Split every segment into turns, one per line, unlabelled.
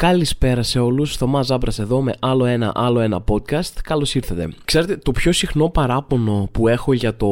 Καλησπέρα σε όλους. Θωμάς Ζάμπρας εδώ με άλλο ένα, άλλο ένα podcast. Καλώς ήρθατε. Ξέρετε, το πιο συχνό παράπονο που έχω για το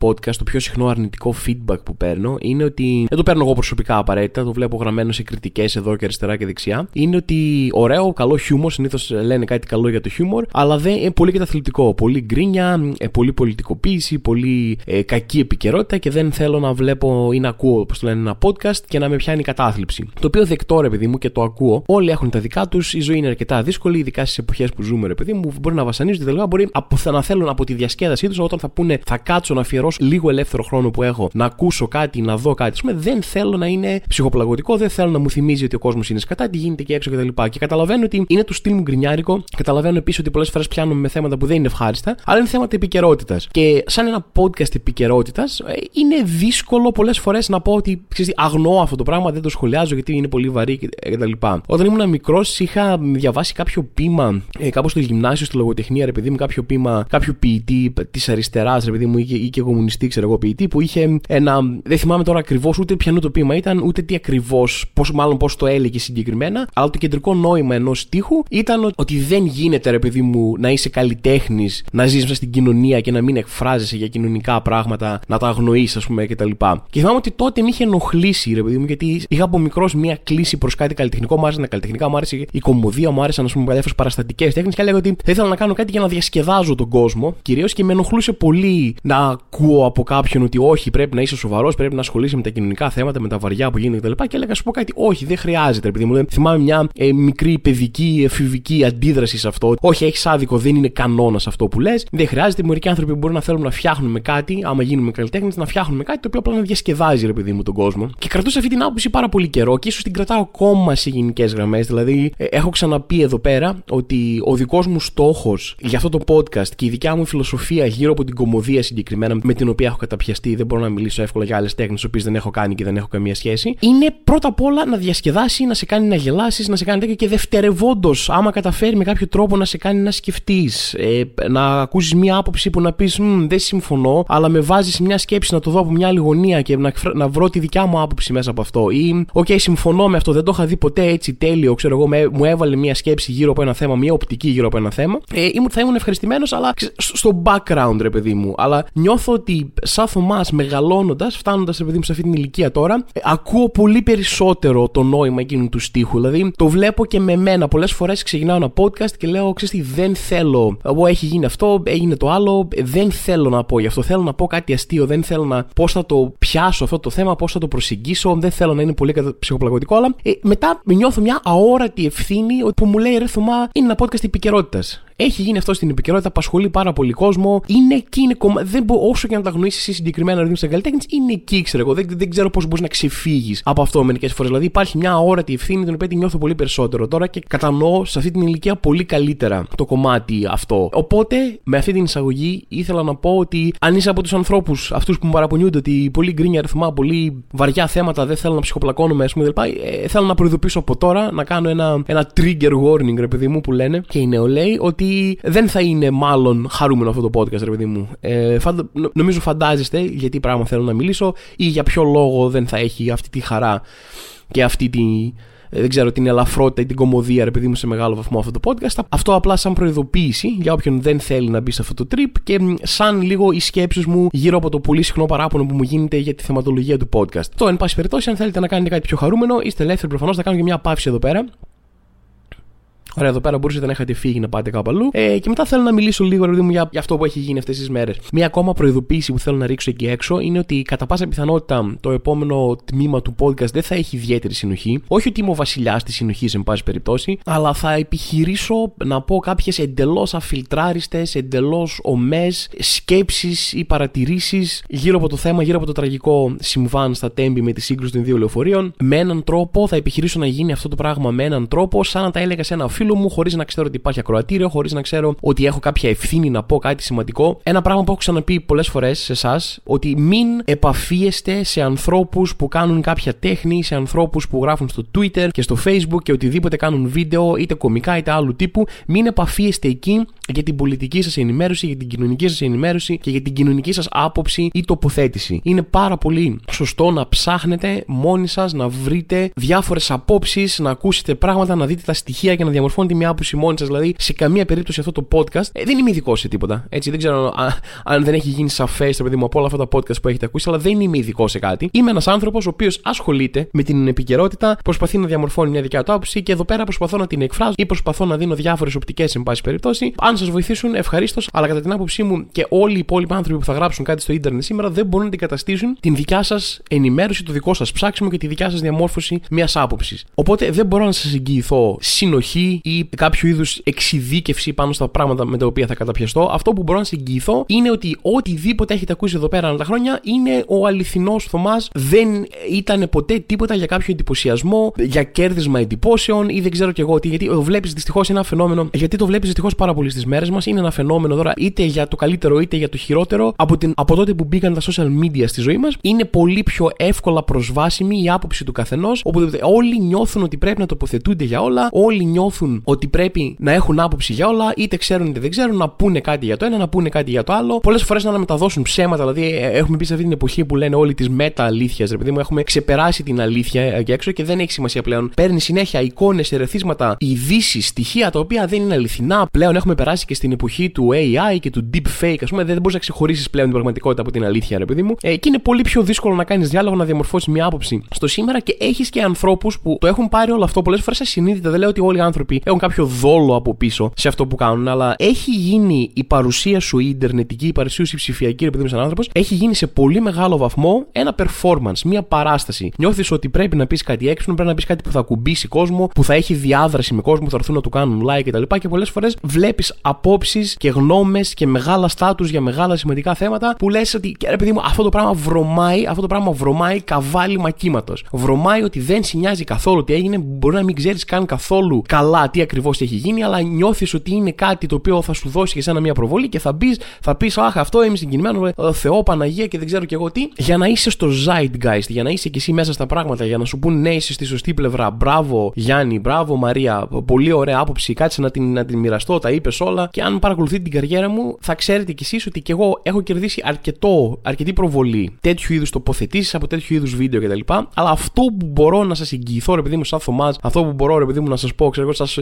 podcast, το πιο συχνό αρνητικό feedback που παίρνω, είναι ότι. Δεν το παίρνω εγώ προσωπικά απαραίτητα, το βλέπω γραμμένο σε κριτικές εδώ και αριστερά και δεξιά. Είναι ότι ωραίο, καλό χιούμορ, συνήθως λένε κάτι καλό για το χιούμορ, αλλά δεν είναι πολύ καταθλιπτικό. Πολύ γκρίνια, ε, πολύ πολιτικοποίηση, πολύ ε, κακή επικαιρότητα και δεν θέλω να βλέπω ή να ακούω, όπως το λένε, ένα podcast και να με πιάνει κατάθλιψη. Το οποίο δεκτό, ρε παιδί μου, και το ακούω. Όλοι έχουν τα δικά τους, η ζωή είναι αρκετά δύσκολη, ειδικά στις εποχές που ζούμε, ρε παιδί μου, μπορεί να βασανίζονται, δηλαδή μπορεί να θέλουν από τη διασκέδασή τους όταν θα πούνε θα κάτσω να αφιερώσω λίγο ελεύθερο χρόνο που έχω να ακούσω κάτι, να δω κάτι. πούμε, δεν θέλω να είναι ψυχοπλαγωτικό, δεν θέλω να μου θυμίζει ότι ο κόσμος είναι σκατά, τι γίνεται και έξω κτλ. Και, και καταλαβαίνω ότι είναι του στυλ μου γκρινιάρικο, καταλαβαίνω επίσης ότι πολλές φορές πιάνουμε με θέματα που δεν είναι ευχάριστα, αλλά είναι θέματα επικαιρότητας. Και σαν ένα podcast επικαιρότητας, ε, είναι δύσκολο πολλές φορές να πω ότι ξέρεις, αγνώ αυτό το πράγμα, δεν το σχολιάζω γιατί είναι πολύ βαρύ κτλ. Όταν ήμουν μικρός, είχα διαβάσει κάποιο πείμα ε, κάπου στο γυμνάσιο, στη λογοτεχνία, ρε παιδί μου, κάποιο πείμα κάποιου ποιητή της αριστεράς, ρε παιδί μου, ή και, ή και κομμουνιστή, ξέρω εγώ, ποιητή, που είχε ένα. Δεν θυμάμαι τώρα ακριβώς ούτε ποιανού το πείμα ήταν, ούτε τι ακριβώς, μάλλον πώς το έλεγε συγκεκριμένα, αλλά το κεντρικό νόημα ενός στίχου ήταν ότι δεν γίνεται, ρε παιδί μου, να είσαι καλλιτέχνης, να ζεις μέσα στην κοινωνία και να μην εκφράζεσαι για κοινωνικά πράγματα, να τα αγνοείς, ας πούμε, κτλ. Και, και θυμάμαι ότι τότε με είχε ενοχλήσει, ρε παιδί μου, γιατί είχα από μικρός μία κλίση προς κάτι καλλιτεχνικό, μου άρεσε καλλιτεχνικά, μου άρεσε η κομμωδία, μου άρεσαν, ας πούμε, διάφορε παραστατικές τέχνες και έλεγα ότι θα ήθελα να κάνω κάτι για να διασκεδάζω τον κόσμο κυρίως και με ενοχλούσε πολύ να ακούω από κάποιον ότι όχι, πρέπει να είσαι σοβαρός, πρέπει να ασχολείσαι με τα κοινωνικά θέματα, με τα βαριά που γίνονται κτλ. Και, και έλεγα, σου πω κάτι, όχι, δεν χρειάζεται, επειδή μου θυμάμαι μια ε, μικρή παιδική, εφηβική αντίδραση σε αυτό. Όχι, έχεις άδικο, δεν είναι κανόνας αυτό που λες. Δεν χρειάζεται. Μερικοί άνθρωποι μπορούν να θέλουν να φτιάχνουμε κάτι, άμα γίνουμε καλλιτέχνες, να φτιάχνουμε κάτι το οποίο απλά να διασκεδάζει, ρε παιδί μου, τον κόσμο. Και κρατούσα αυτή την άποψη πάρα πολύ καιρό και ίσως την κρατάω ακόμα σε γενικές γραμμές. Δηλαδή, ε, έχω ξαναπεί εδώ πέρα ότι ο δικός μου στόχος για αυτό το podcast και η δικιά μου φιλοσοφία γύρω από την κομμωδία συγκεκριμένα με την οποία έχω καταπιαστεί, δεν μπορώ να μιλήσω εύκολα για άλλες τέχνες, τις οποίες δεν έχω κάνει και δεν έχω καμία σχέση, είναι πρώτα απ' όλα να διασκεδάσει, να σε κάνει να γελάσεις, να σε κάνει τέτοια και δευτερευόντως, άμα καταφέρει με κάποιο τρόπο να σε κάνει να σκεφτείς, ε, να ακούσεις μία άποψη που να πεις Δεν συμφωνώ, αλλά με βάζεις σε μια σκέψη να το δω από μια άλλη γωνία και να, να βρω τη δικιά μου άποψη μέσα από αυτό. Ή, οκ, okay, συμφωνώ με αυτό, δεν το είχα δει ποτέ έτσι τέλειο, ξέρω εγώ, με, μου έβαλε μια σκέψη γύρω από ένα θέμα, μια οπτική γύρω από ένα θέμα. Ε, θα ήμουν ευχαριστημένος, αλλά στο background, ρε παιδί μου. Αλλά νιώθω ότι σαν Θωμάς μεγαλώνοντας, φτάνοντας, ρε παιδί μου, σε αυτή την ηλικία τώρα, ε, ακούω πολύ περισσότερο το νόημα εκείνου του στίχου. Δηλαδή, το βλέπω και με μένα. Πολλές φορές ξεκινάω ένα podcast και λέω, ξέρεις τι, δεν θέλω. Εγώ έχει γίνει αυτό, έγινε το άλλο, ε, δεν θέλω να πω γι' αυτό. Θέλω να πω κάτι αστείο, δεν θέλω να πώς θα το πιάσω αυτό το θέμα, πώς θα το προσεγγίσω, δεν θέλω να είναι πολύ ψυχοπλακωτικό, αλλά ε, μετά νιώθω μια αόρατη ευθύνη που μου λέει ρε Θωμά, είναι ένα podcast επικαιρότητα. Έχει γίνει αυτό στην επικαιρότητα, απασχολεί πάρα πολύ κόσμο. Είναι εκεί, είναι κομμα... δεν μπο... όσο και να τα γνωρίσει εσύ συγκεκριμένα ρυθμού σαν καλλιτέχνη, είναι εκεί, ξέρω εγώ. Δεν, δεν ξέρω πώς μπορείς να ξεφύγεις από αυτό μερικές φορές. Δηλαδή υπάρχει μια αόρατη ευθύνη την οποία τη νιώθω πολύ περισσότερο τώρα και κατανοώ σε αυτή την ηλικία πολύ καλύτερα το κομμάτι αυτό. Οπότε με αυτή την εισαγωγή ήθελα να πω ότι αν είσαι από τους ανθρώπους αυτούς που μου παραπονιούνται ότι πολύ γκρίνια αριθμά, πολύ βαριά θέματα, δεν θέλω να ψυχοπλακώνομαι, ας πούμε, ε, θέλω να προειδοποιήσω από τώρα να κάνω ένα, ένα trigger warning, ρε παιδί μου, που λένε και η νεολαίοι ότι ότι δεν θα είναι μάλλον χαρούμενο αυτό το podcast, ρε παιδί μου. Ε, φαντα... Νομίζω φαντάζεστε γιατί πράγμα θέλω να μιλήσω ή για ποιο λόγο δεν θα έχει αυτή τη χαρά και αυτή τη, ε, δεν ξέρω, την ελαφρότητα ή την κομμωδία, ρε παιδί μου, σε μεγάλο βαθμό αυτό το podcast. Αυτό απλά σαν προειδοποίηση για όποιον δεν θέλει να μπει σε αυτό το trip και σαν λίγο οι σκέψεις μου γύρω από το πολύ συχνό παράπονο που μου γίνεται για τη θεματολογία του podcast. Το, εν πάση περιπτώσει, αν θέλετε να κάνετε κάτι πιο χαρούμενο, είστε ελεύθεροι προφανώς να κάνω και μια παύση εδώ πέρα Ωραία, εδώ πέρα μπορούσατε να έχετε φύγει να πάτε κάπου αλλού. Ε, και μετά θέλω να μιλήσω λίγο ρε, για, για αυτό που έχει γίνει αυτές τις μέρες. Μία ακόμα προειδοποίηση που θέλω να ρίξω εκεί έξω είναι ότι κατά πάσα πιθανότητα το επόμενο τμήμα του podcast δεν θα έχει ιδιαίτερη συνοχή. Όχι ότι είμαι ο βασιλιάς της συνοχής, εν πάση περιπτώσει, αλλά θα επιχειρήσω να πω κάποιες εντελώς αφιλτράριστες, εντελώς ομές σκέψεις ή παρατηρήσεις γύρω από το θέμα, γύρω από το τραγικό συμβάν στα τέμπη με τη σύγκρουση των δύο λεωφορείων. Με έναν τρόπο θα επιχειρήσω να γίνει αυτό το πράγμα με έναν τρόπο σαν να τα έλεγα σε ένα φίλο φίλο μου, χωρίς να ξέρω ότι υπάρχει ακροατήριο, χωρίς να ξέρω ότι έχω κάποια ευθύνη να πω κάτι σημαντικό. Ένα πράγμα που έχω ξαναπεί πολλές φορές σε εσάς, ότι μην επαφίεστε σε ανθρώπους που κάνουν κάποια τέχνη, σε ανθρώπους που γράφουν στο Twitter και στο Facebook και οτιδήποτε κάνουν βίντεο, είτε κομικά είτε άλλου τύπου. Μην επαφίεστε εκεί για την πολιτική σας ενημέρωση, για την κοινωνική σας ενημέρωση και για την κοινωνική σας άποψη ή τοποθέτηση. Είναι πάρα πολύ σωστό να ψάχνετε μόνοι σας να βρείτε διάφορες απόψεις, να ακούσετε πράγματα, να δείτε τα στοιχεία και να διαμορφώνετε μια άποψη μόνοι σας. Δηλαδή, σε καμία περίπτωση αυτό το podcast ε, δεν είμαι ειδικός σε τίποτα. Έτσι, δεν ξέρω αν, αν δεν έχει γίνει σαφές, το παιδί μου, από όλα αυτά τα podcast που έχετε ακούσει, αλλά δεν είμαι ειδικός σε κάτι. Είμαι ένας άνθρωπος ο οποίος ασχολείται με την επικαιρότητα, προσπαθεί να διαμορφώνει μια δικιά του άποψη και εδώ πέρα προσπαθώ να την εκφράζω ή προσπαθώ να δίνω διάφορες οπτικές, εν πάση περιπτώσει. Αν σας βοηθήσουν, ευχαρίστως, αλλά κατά την άποψή μου και όλοι οι υπόλοιποι άνθρωποι που θα γράψουν κάτι στο ίντερνετ σήμερα δεν μπορούν να αντικαταστήσουν την δικιά σας ενημέρωση, το δικό σας ψάξιμο και τη δικιά σας διαμόρφωση μιας άποψης. Οπότε δεν μπορώ να σας εγγυηθώ συνοχή ή κάποιο είδους εξειδίκευση πάνω στα πράγματα με τα οποία θα καταπιαστώ. Αυτό που μπορώ να σα εγγυηθώ είναι ότι οτιδήποτε έχετε ακούσει εδώ πέρα τα χρόνια είναι ο αληθινός Θωμάς. Δεν ήταν ποτέ τίποτα για κάποιο εντυπωσιασμό, για κέρδισμα εντυπώσεων ή δεν ξέρω κι εγώ τι. Γιατί το βλέπεις δυστυχώς ένα φαινόμενο. Γιατί το βλέπεις δυστυχώς πάρα πολύ στις μέρες μας. Είναι ένα φαινόμενο τώρα είτε για το καλύτερο είτε για το χειρότερο. Από, την, από τότε που μπήκαν τα social media στη ζωή μας, είναι πολύ πιο εύκολα προσβάσιμη η άποψη του καθενός. Όπου όλοι νιώθουν ότι πρέπει να τοποθετούνται για όλα. Όλοι νιώθουν ότι πρέπει να έχουν άποψη για όλα. Είτε ξέρουν είτε δεν ξέρουν. Να πούνε κάτι για το ένα, να πούνε κάτι για το άλλο. Πολλές φορές να μεταδώσουν ψέματα. Δηλαδή, ε, έχουμε πει σε αυτή την εποχή που λένε όλοι τη μετα αλήθεια. Ρε παιδί μου, έχουμε ξεπεράσει την αλήθεια εκεί έξω και δεν έχει σημασία πλέον. Παίρνει συνέχεια εικόνες, ερεθίσματα, ειδήσει, στοιχεία τα οποία δεν είναι αληθινά. Πλέον έχουμε περάσει και στην εποχή του AI και του deep fake, ας πούμε. Δεν μπορείς να ξεχωρίσεις πλέον την πραγματικότητα από την αλήθεια, ρε παιδί μου. Ε, και είναι πολύ πιο δύσκολο να κάνεις διάλογο, να διαμορφώσεις μια άποψη στο σήμερα και έχεις και ανθρώπους που το έχουν πάρει όλο αυτό πολλές φορές ασυνείδητα. Δεν λέω ότι όλοι οι άνθρωποι έχουν κάποιο δόλο από πίσω σε αυτό που κάνουν, αλλά έχει γίνει η παρουσία σου η ιντερνετική, η παρουσία σου η ψηφιακή, ρε παιδί μου, σαν άνθρωπος, έχει γίνει σε πολύ μεγάλο βαθμό ένα performance, μια παράσταση. Νιώθεις ότι πρέπει να πεις κάτι έξω, πρέπει να πεις κάτι που θα κουμπίσει κόσμο, που θα έχει διάδραση με κόσμο, που θα έρθουν να του κάνουν like κτλ. Και, και πολλές φορές βλέπεις απόψεις και γνώμες και μεγάλα στάτους για μεγάλα σημαντικά θέματα που λες ότι ρε παιδί μου, αυτό το πράγμα βρωμάει, αυτό το πράγμα βρωμάει καβάλι μακήματο. Βρωμάει ότι δεν σε νοιάζει καθόλου τι έγινε, μπορεί να μην ξέρεις καν καθόλου καλά τι ακριβώς έχει γίνει, αλλά νιώθεις ότι είναι κάτι το οποίο θα σου δώσει και σένα μια προβολή και θα μπεις, θα πεις Αχ, αυτό είμαι συγκινημένο, ε, Θεό, Παναγία και δεν ξέρω κι εγώ τι, για να είσαι στο zeitgeist, για να είσαι κι εσύ μέσα στα πράγματα, για να σου πούνε ναι, είσαι στη σωστή πλευρά. Μπράβο Γιάννη, μπράβο Μαρία, πολύ ωραία άποψη, κάτσε να την, να την μοιραστώ, τα είπες όλα. Και αν παρακολουθείτε την καριέρα μου, θα ξέρετε κι εσείς ότι κι εγώ έχω κερδίσει αρκετό, αρκετή προβολή τέτοιου είδους τοποθετήσεις από τέτοιου είδους βίντεο κτλ. Αλλά αυτό που μπορώ να σας εγγυηθώ, ρε παιδί μου, σαν Θωμάς, αυτό που μπορώ, ρε παιδί μου, να σας πω, ξέρω εγώ, σας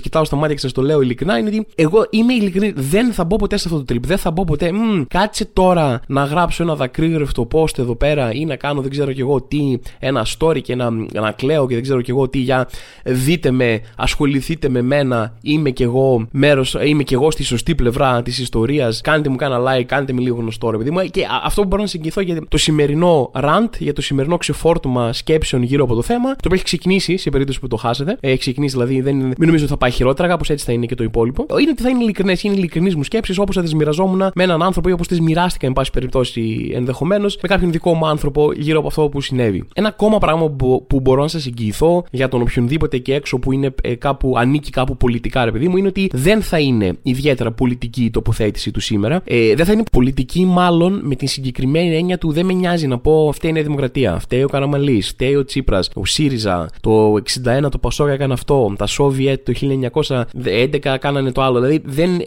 κοιτάω στα μάτια και σας το λέω ειλικρινά, είναι ότι εγώ είμαι ειλικρινή, δεν θα μπω ποτέ σε αυτό το trip. Δεν θα μπω ποτέ, μ, κάτσε τώρα να γράψω ένα δακρύγρευτο post εδώ πέρα ή να κάνω δεν ξέρω κι εγώ τι, ένα story και να, να κλαίω και δεν ξέρω κι εγώ τι για δείτε με, ασχοληθείτε με μένα, είμαι κι εγώ μέρος, είμαι κι εγώ στη σωστή πλευρά της ιστορίας. Κάντε μου κάνα like, κάντε με λίγο γνωστό, ρε παιδί μου. Και αυτό που μπορώ να συγκινηθώ για το σημερινό rant, για το σημερινό ξεφόρτωμα σκέψεων γύρω από το θέμα, το οποίο έχει ξεκινήσει σε περίπτωση που το χάσετε. Έχει ξεκινήσει δηλαδή, δεν, μην νομίζω ότι θα πάει χειρότερα, κάπως έτσι θα είναι και το υπόλοιπο. Είναι ότι θα είναι ειλικρινές, είναι ειλικρινεί μου σκέψει όπως θα τις μοιραζόμουν με έναν άνθρωπο ή όπως τις μοιράστηκα, εν πάση περιπτώσει ενδεχομένως, με κάποιον δικό μου άνθρωπο γύρω από αυτό που συνέβη. Ένα ακόμα πράγμα που, που μπορώ να σας εγγυηθώ για τον οποιονδήποτε και έξω που είναι ε, κάπου, ανήκει κάπου πολιτικά, ρε παιδί μου, είναι ότι δεν θα είναι ιδιαίτερα πολιτική η τοποθέτηση του σήμερα. Ε, δεν θα είναι πολιτική, μάλλον με την συγκεκριμένη έννοια του δεν με νοιάζει να πω αυτή είναι η Δημοκρατία, φταίει ο Καραμαλής, φταίει ο Τσίπρας, ο ΣΥΡΙΖΑ, το 61 το Πασόκα έκανε αυτό, τα Σόβιετ το 1911 κάνανε το άλλο. Δηλαδή δεν, ε,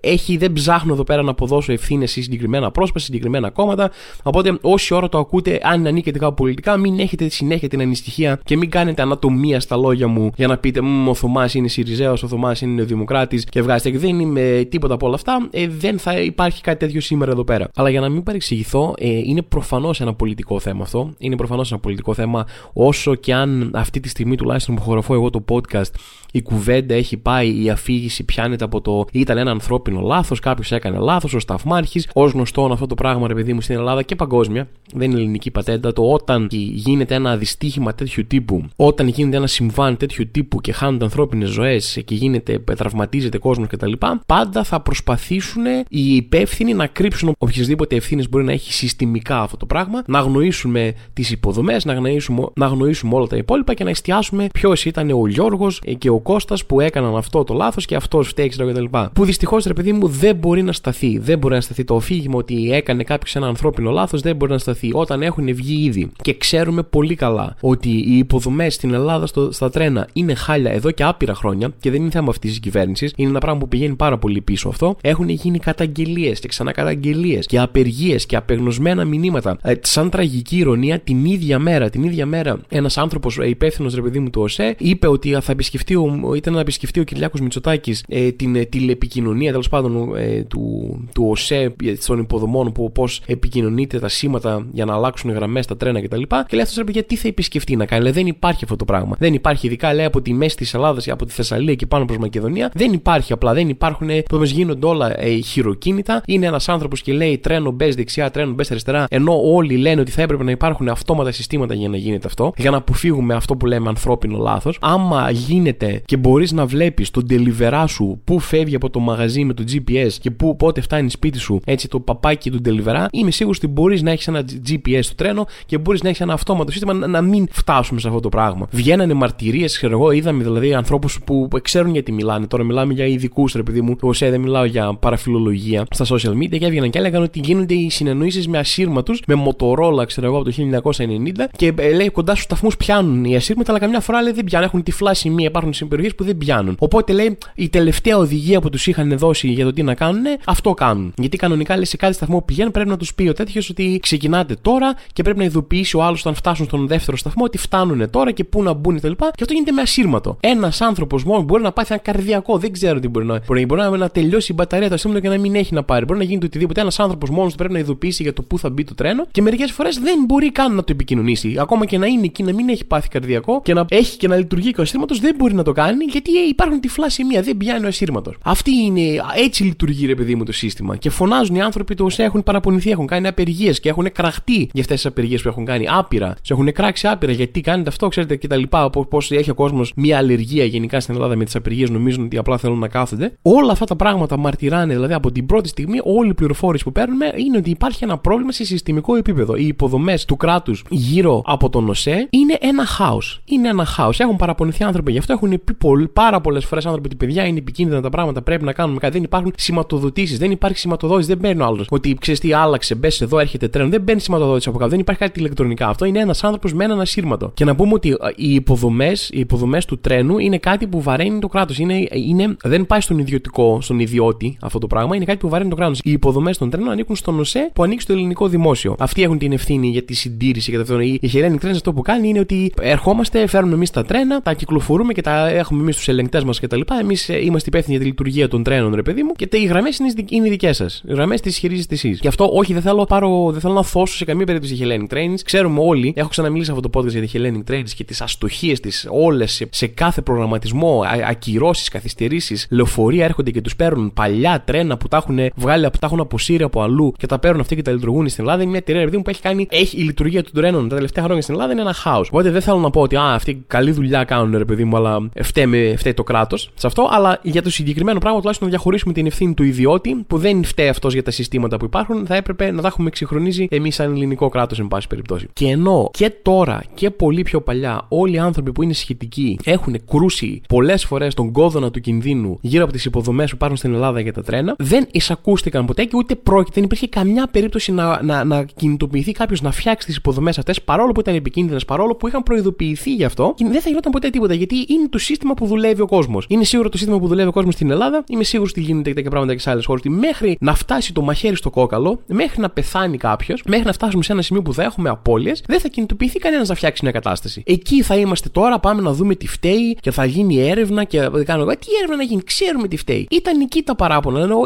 έχει, δεν ψάχνω εδώ πέρα να αποδώσω ευθύνες σε συγκεκριμένα πρόσωπα, σε συγκεκριμένα κόμματα. Οπότε όση ώρα το ακούτε, αν ανήκετε κάπου πολιτικά, μην έχετε συνέχεια την ανησυχία και μην κάνετε ανατομία στα λόγια μου για να πείτε ο Θωμάς είναι Σιριζέος, ο Θωμάς είναι Δημοκράτης και βγάζετε και δεν είμαι τίποτα από όλα αυτά. Ε, δεν θα υπάρχει κάτι τέτοιο σήμερα εδώ πέρα. Αλλά για να μην παρεξηγηθώ, ε, είναι προφανώς ένα πολιτικό θέμα αυτό. Είναι προφανώς ένα πολιτικό θέμα, όσο και αν αυτή τη στιγμή τουλάχιστον που χωροφώ εγώ το podcast η κουβέντα έχει πάει, η αφήγηση πιάνεται από το ήταν ένα ανθρώπινο λάθος, κάποιος έκανε λάθος, ο Σταθμάρχη. Ω γνωστόν αυτό το πράγμα, ρε παιδί μου, στην Ελλάδα και παγκόσμια, δεν είναι ελληνική πατέντα, το όταν γίνεται ένα δυστύχημα τέτοιου τύπου, όταν γίνεται ένα συμβάν τέτοιου τύπου και χάνονται ανθρώπινες ζωές και γίνεται, τραυματίζεται κόσμος κτλ., πάντα θα προσπαθήσουν οι υπεύθυνοι να κρύψουν οποιασδήποτε ευθύνες μπορεί να έχει συστημικά αυτό το πράγμα, να αγνοήσουμε τις υποδομές, να αγνοήσουμε, να αγνοήσουμε όλα τα υπόλοιπα και να εστιάσουμε ποιος ήταν ο Γιώργος και ο Κώστας που έκαναν αυτό το λάθος και αυτός φταίει, ξέρω κτλ. Που δυστυχώς ρε παιδί μου δεν μπορεί να σταθεί. Δεν μπορεί να σταθεί το αφήγημα ότι έκανε κάποιος ένα ανθρώπινο λάθος, δεν μπορεί να σταθεί. Όταν έχουν βγει ήδη και ξέρουμε πολύ καλά ότι οι υποδομές στην Ελλάδα στο, στα τρένα είναι χάλια εδώ και άπειρα χρόνια και δεν είναι θέμα αυτής της κυβέρνησης. Είναι ένα πράγμα που πηγαίνει πάρα πολύ πίσω αυτό. Έχουν γίνει καταγγελίες και ξανά καταγγελίε και απεργίες και απεγνωσμένα μηνύματα. Ε, σαν τραγική ηρωνία, την ίδια μέρα, την ίδια μέρα, ένας άνθρωπος ε, υπεύθυνος ρε παιδί μου του ΟΣΕ είπε ότι θα επισκεφτεί ο, ήταν να επισκεφτεί ο Κυριάκος Μητσοτάκης ε, την ε, τηλεπικοινωνία τέλος πάντων ε, του, του ΟΣΕ των υποδομών που πώς επικοινωνείται τα σήματα για να αλλάξουν γραμμές στα τρένα κτλ. Και, και λέει αυτός ρε γιατί θα επισκεφτεί να κάνει. Λέει, δεν υπάρχει αυτό το πράγμα. Δεν υπάρχει, ειδικά λέει από τη μέση της Ελλάδας, από τη Θεσσαλία και πάνω προς Μακεδονία. Δεν υπάρχει απλά. Δεν υπάρχουν. Πώς γίνονται όλα ε, χειροκίνητα. Είναι ένας άνθρωπος και λέει τρένο μπες δεξιά, τρένο μπες αριστερά. Ενώ όλοι λένε ότι θα έπρεπε να υπάρχουν αυτόματα συστήματα για να γίνεται αυτό. Για να αποφύγουμε αυτό που λέμε ανθρώπινο λάθος. Άμα γίνεται και μπορείς να βλέπεις τον deliverá σου που φεύγει από το μαγαζί με το GPS και που πότε φτάνει σπίτι σου, έτσι το παπάκι του deliverá, είμαι σίγουρος ότι μπορείς να έχεις ένα GPS στο τρένο και μπορείς να έχεις ένα αυτόματο σύστημα να, να μην φτάσουμε σε αυτό το πράγμα. Βγαίνανε μαρτυρίες, ξέρω εγώ, είδαμε δηλαδή ανθρώπους που ξέρουν γιατί μιλάνε. Τώρα μιλάμε για ειδικούς, ρε παιδί μου. Εγώ δεν μιλάω για παραφιλολογία στα social media και έβγαιναν και έλεγαν ότι γίνονται οι συνεννοήσεις με ασύρματους, με μοτορόλα, ξέρω εγώ, από το 1990 και ε, λέει κοντά στους σταθμούς πιάνουν οι ασύρματα, αλλά καμιά φορά λέει δεν πιάνουν. Έχουν τυφλά σημεία, υπάρχουν περιοχές που δεν πιάνουν. Οπότε λέει η τελευταία οδηγία που τους είχαν δώσει για το τι να κάνουν, αυτό κάνουν. Γιατί κανονικά λέει σε κάθε σταθμό που πηγαίνουν πρέπει να τους πει ο τέτοιος ότι ξεκινάτε τώρα και πρέπει να ειδοποιήσει ο άλλος όταν φτάσουν στον δεύτερο σταθμό ότι φτάνουν τώρα και πού να μπουν κτλ. Και αυτό γίνεται με ασύρματο. Ένας άνθρωπος μόνος μπορεί να πάθει ένα καρδιακό, δεν ξέρω τι μπορεί να. Μπορεί, μπορεί να, να τελειώσει η μπαταρία του ασύρματο και να μην έχει να πάρει. Μπορεί να γίνει το οτιδήποτε. Ένας άνθρωπος μόνος του πρέπει να ειδοποιήσει για το πού θα μπει το τρένο και μερικές φορές δεν μπορεί καν να το επικοινωνήσει. Ακόμα και να είναι εκεί να μην έχει πάθει καρδιακό και να έχει και να λειτουργεί και ο ασύρματος δεν μπορεί να το κάνει γιατί ε, υπάρχουν τυφλά σημεία, δεν πιάνει ο ασύρματος. Αυτή είναι, έτσι λειτουργεί ρε παιδί μου το σύστημα. Και φωνάζουν οι άνθρωποι του έχουν παραπονηθεί, έχουν κάνει απεργίες και έχουν κραχτεί για αυτές τις απεργίες που έχουν κάνει άπειρα. Σε έχουν κράξει άπειρα γιατί κάνετε αυτό, ξέρετε κτλ. Πώς έχει ο κόσμος μια αλλεργία γενικά στην Ελλάδα με τις απεργίες, νομίζουν ότι απλά θέλουν να κάθονται. Όλα αυτά τα πράγματα μαρτυράνε, δηλαδή από την πρώτη στιγμή, όλη η πληροφόρηση που παίρνουμε είναι ότι υπάρχει ένα πρόβλημα σε συστημικό επίπεδο. Οι υποδομές του κράτους γύρω από τον ΟΣΕ είναι ένα χάος. Είναι ένα χάος. Έχουν παραπονηθεί άνθρωποι γι' αυτό, έχουν πει πάρα πολλές φορές άνθρωποι ότι παιδιά είναι επικίνδυνα τα πράγματα, πρέπει να κάνουμε κάτι. Δεν υπάρχουν σηματοδοτήσεις, δεν υπάρχει σηματοδότηση, δεν παίρνει ο άλλος. Ότι ξέρεις τι άλλαξε, μπες εδώ, έρχεται τρένο. Δεν μπαίνει σηματοδότηση από κάτω, δεν υπάρχει κάτι ηλεκτρονικά. Αυτό είναι ένας άνθρωπος με έναν ασύρματο. Και να πούμε ότι ε, οι υποδομές οι υποδομές του τρένου είναι κάτι που βαραίνει το κράτος. Είναι, είναι, δεν πάει στον ιδιωτικό, στον ιδιώτη αυτό το πράγμα, είναι κάτι που βαραίνει το κράτος. Οι υποδομές των τρένων ανήκουν στον ΟΣΕ που ανήκει στο ελληνικό δημόσιο. Αυτοί έχουν την ευθύνη για τη συντήρηση και τα Η Hellenic Trains αυτό που κάνει είναι ότι ερχόμαστε, φέρνουμε εμείς τα τρένα, τα κυκλοφορούμε και τα έχουμε εμείς τους ελεγκτές μας κτλ. Εμείς ε, είμαστε υπεύθυνοι για τη λειτουργία των τρένων, ρε παιδί μου, και οι γραμμές είναι, είναι δικές σας. Οι γραμμές τις χειρίζεστε εσείς. Γι' αυτό, όχι, δεν θέλω, πάρω, δεν θέλω να θώσω σε καμία περίπτωση Hellenic Trains. Ξέρουμε όλοι, έχω ξαναμιλήσει αυτό το podcast για τη Hellenic Trains και τις αστοχίες της όλες σε, σε κάθε προγραμματισμό, ακυρώσεις, καθυστερήσεις, λεωφορεία έρχονται και τους παίρνουν παλιά τρένα που τα έχουν βγάλει, που τα έχουν αποσύρει από αλλού και τα παίρνουν αυτοί και τα λειτουργούν στην Ελλάδα. Είναι μια εταιρεία παιδί μου που έχει κάνει, έχει η λειτουργία των τρένων τα τελευταία χρόνια στην Ελλάδα είναι ένα χάος. Οπότε δεν θέλω να πω ότι α, αυτοί καλή δουλειά κάνουν ρε παιδί μου, αλλά φταίει, φταίει το κράτος σε αυτό. Αλλά για το συγκεκριμένο πράγμα τουλάχιστον να διαχωρίσουμε την ευθύνη του ιδιώτη που δεν φταίει αυτός για τα συστήματα που υπάρχουν, θα έπρεπε να τα έχουμε εξυγχρονίσει εμείς σαν ελληνικό κράτος, εν πάση περιπτώσει. Και ενώ και τώρα και πολύ πιο παλιά όλοι οι άνθρωποι που είναι σχετικοί έχουν κρούσει πολλές φορές τον κόδωνα του κινδύνου γύρω από τις υποδομές που υπάρχουν στην Ελλάδα για τα τρένα, δεν εισακούστηκαν ποτέ και ούτε πρόκειται, δεν υπήρχε καμιά περίπτωση να, να, να κινητοποιηθεί κάποιος να φτιάξει τις υποδομές αυτές παρόλο που ήταν επικίνδυνες, παρόλο που είχαν προειδοποιηθεί γι' αυτό και δεν θα γινόταν ποτέ τίποτα γιατί είναι το σύστημα που δουλεύει ο κόσμος. Είναι σίγουρο το σύστημα που δουλεύει ο κόσμος στην Ελλάδα, είμαι σίγουρο ότι γίνεται τέτοια πράγματα και σε άλλες χώρες. Μέχρι να φτάσει το μαχαίρι στο κόκαλο, μέχρι να πεθάνει κάποιος, μέχρι να φτάσουμε σε ένα σημείο που θα έχουμε απώλειες, δεν θα κινητοποιηθεί κανένας να φτιάξει μια κατάσταση. Εκεί θα είμαστε τώρα, πάμε να δούμε τι φταίει και θα γίνει έρευνα και θα κάνουμε. Τι έρευνα να γίνει, ξέρουμε τι φταίει. Ήταν εκεί τα παράπονα. Ενώ,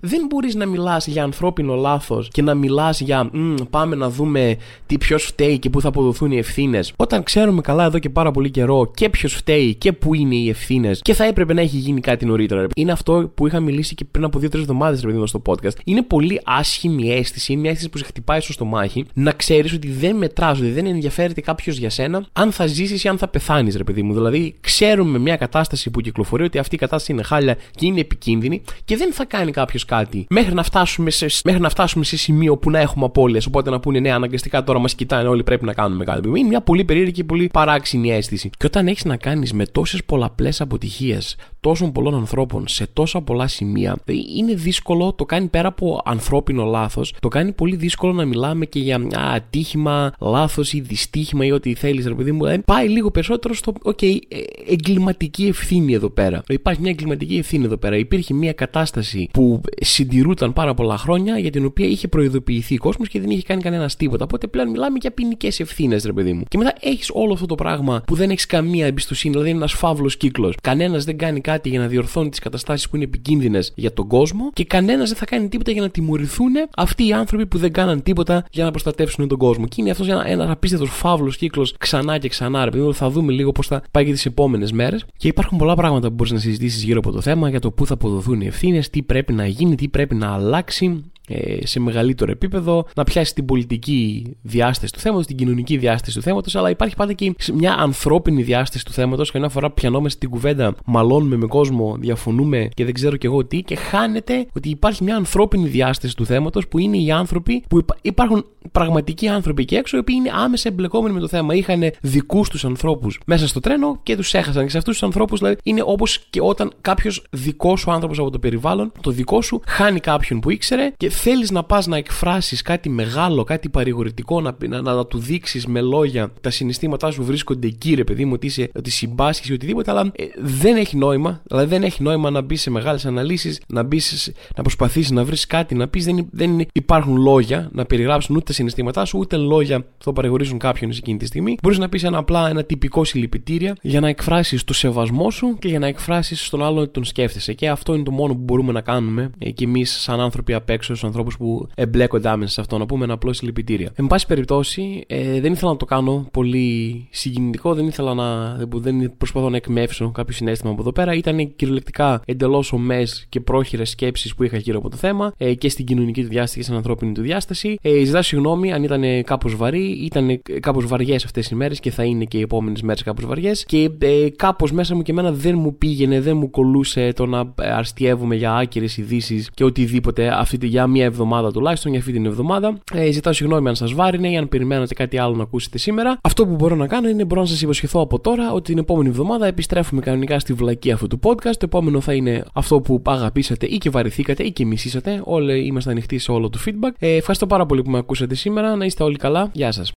δεν μπορείς να μιλάς για ανθρώπινο λάθος και να μιλάς για πάμε να δούμε τι ποιος φταίει και πού θα αποδοθούν οι ευθύνες. Όταν ξέρουμε καλά εδώ και πάρα πολύ καιρό και ποιος φταίει και πού είναι οι ευθύνες και θα έπρεπε να έχει γίνει κάτι νωρίτερα. Είναι αυτό που είχα μιλήσει και πριν από δύο-τρεις εβδομάδες, ρε παιδί στο podcast. Είναι πολύ άσχημη αίσθηση, είναι μια αίσθηση που σε χτυπάει στο στομάχι, να ξέρεις ότι δεν μετράζει, ότι δεν ενδιαφέρεται κάποιος για σένα αν θα ζήσεις ή αν θα πεθάνεις, ρε παιδί μου. Δηλαδή, ξέρουμε μια κατάσταση που κυκλοφορεί ότι αυτή η κατάσταση είναι χάλια και είναι επικίνδυνη και δεν θα κάνει κάποιος κάτι μέχρι να, φτάσουμε σε, μέχρι να φτάσουμε σε σημείο που να έχουμε απώλειες. Οπότε να πούνε ναι, αναγκαστικά τώρα μας κοιτάνε όλοι, πρέπει να κάνουμε κάτι. Είναι μια πολύ περίεργη και πολύ παράξενη αίσθηση. Και όταν έχεις να κάνεις με τόσες τόσες πολλαπλές αποτυχίες τόσων πολλών ανθρώπων σε τόσα πολλά σημεία, είναι δύσκολο, το κάνει πέρα από ανθρώπινο λάθος, το κάνει πολύ δύσκολο να μιλάμε και για α, ατύχημα, λάθος ή δυστύχημα ή ό,τι θέλεις, ρε παιδί μου. Ε, πάει λίγο περισσότερο στο, οκ, okay, ε, εγκληματική ευθύνη εδώ πέρα. Υπάρχει μια εγκληματική ευθύνη εδώ πέρα. Υπήρχε μια κατάσταση που συντηρούταν πάρα πολλά χρόνια για την οποία είχε προειδοποιηθεί ο κόσμος και δεν είχε κάνει κανένας τίποτα. Οπότε πλέον μιλάμε για ποινικές ευθύνες, ρε παιδί μου. Και μετά έχεις όλο αυτό το πράγμα που δεν έχεις καμία εμπιστοσύνη, δηλαδή είναι ένα φαύλος κύκλος. Κανένας δεν κάνει κάτι για να διορθώνει τις καταστάσεις που είναι επικίνδυνες για τον κόσμο και κανένας δεν θα κάνει τίποτα για να τιμωρηθούν αυτοί οι άνθρωποι που δεν κάναν τίποτα για να προστατεύσουν τον κόσμο. Και είναι αυτός ένα, ένας απίστευτος φαύλος κύκλος ξανά και ξανά. Ρε παιδί θα δούμε λίγο πώς θα πάει και τις επόμενες μέρες. Και υπάρχουν πολλά πράγματα που μπορείς να συζητήσεις γύρω από το θέμα για το πού θα αποδοθούν οι ευθύνες, τι πρέπει να γίνει, τι πρέπει να αλλάξει ε, σε μεγαλύτερο επίπεδο, να πιάσει την πολιτική διάσταση του θέματος, την κοινωνική διάσταση του θέματος, αλλά υπάρχει πάντα και μια ανθρώπινη διάσταση του θέματος. Καμιά φορά πιανόμαστε την κουβέντα, μαλώνουμε με κόσμο, διαφωνούμε και δεν ξέρω κι εγώ τι, και χάνεται ότι υπάρχει μια ανθρώπινη διάσταση του θέματος που είναι οι άνθρωποι, που υπάρχουν πραγματικοί άνθρωποι εκεί έξω, οι οποίοι είναι άμεσα εμπλεκόμενοι με το θέμα. Είχαν δικούς τους ανθρώπους μέσα στο τρένο και τους έχασαν. Και σε αυτούς τους ανθρώπους δηλαδή, είναι όπως και όταν κάποιος δικός σου άνθρωπος από το περιβάλλον, το δικό σου, χάνει κάποιον που ήξερε και θέλεις να πας να εκφράσεις κάτι μεγάλο, κάτι παρηγορητικό, να, να, να, να του δείξεις με λόγια τα συναισθήματά σου βρίσκονται εκεί, ρε παιδί μου, ότι, είσαι, ότι συμπάσχεις ή οτιδήποτε, αλλά ε, δεν έχει νόημα. Δηλαδή δεν έχει νόημα να μπεις σε μεγάλες αναλύσεις, να, να προσπαθήσεις να βρεις κάτι να πεις. Δεν, δεν υπάρχουν λόγια να περιγράψουν ούτε τα συναισθήματά σου, ούτε λόγια θα παρηγορήσουν κάποιον εκείνη τη στιγμή. Μπορείς να πεις ένα απλά ένα τυπικό συλληπιτήρια για να εκφράσεις το σεβασμό σου και για να εκφράσεις στον άλλον ότι τον σκέφτεσαι. Και αυτό είναι το μόνο που μπορούμε να κάνουμε ε, και εμείς, σαν άνθρωποι απ' έξω, ανθρώπους που εμπλέκονται άμεσα σε αυτό, να πούμε ένα απλό συλληπιτήρια. Εν πάση περιπτώσει, ε, δεν ήθελα να το κάνω πολύ συγκινητικό, δεν ήθελα να. Δεν προσπαθώ να εκμεύσω κάποιο συνέστημα από εδώ πέρα. Ήταν κυριολεκτικά εντελώς ομές και πρόχειρες σκέψεις που είχα γύρω από το θέμα ε, και στην κοινωνική του διάσταση και στην ανθρώπινη του διάσταση. Ε, ζητάω συγγνώμη αν ήταν κάπως βαρύ, ήταν κάπως βαριές αυτές οι μέρες και θα είναι και οι επόμενες μέρες κάπως βαριές. Και ε, κάπως μέσα μου και εμένα δεν μου πήγαινε, δεν μου κολούσε το να αρστιεύουμε για άκυρες ειδήσεις και οτιδήποτε αυτή για μία εβδομάδα τουλάχιστον, για αυτή την εβδομάδα. Ε, ζητάω συγγνώμη αν σας βάρινε ή αν περιμένατε κάτι άλλο να ακούσετε σήμερα. Αυτό που μπορώ να κάνω είναι μπορώ να σας υποσχεθώ από τώρα ότι την επόμενη εβδομάδα επιστρέφουμε κανονικά στη βλακή αυτού του podcast. Το επόμενο θα είναι αυτό που αγαπήσατε ή και βαρεθήκατε ή και μισήσατε. Όλοι είμαστε ανοιχτοί σε όλο το feedback. Ε, ευχαριστώ πάρα πολύ που με ακούσατε σήμερα. Να είστε όλοι καλά. Γεια σας.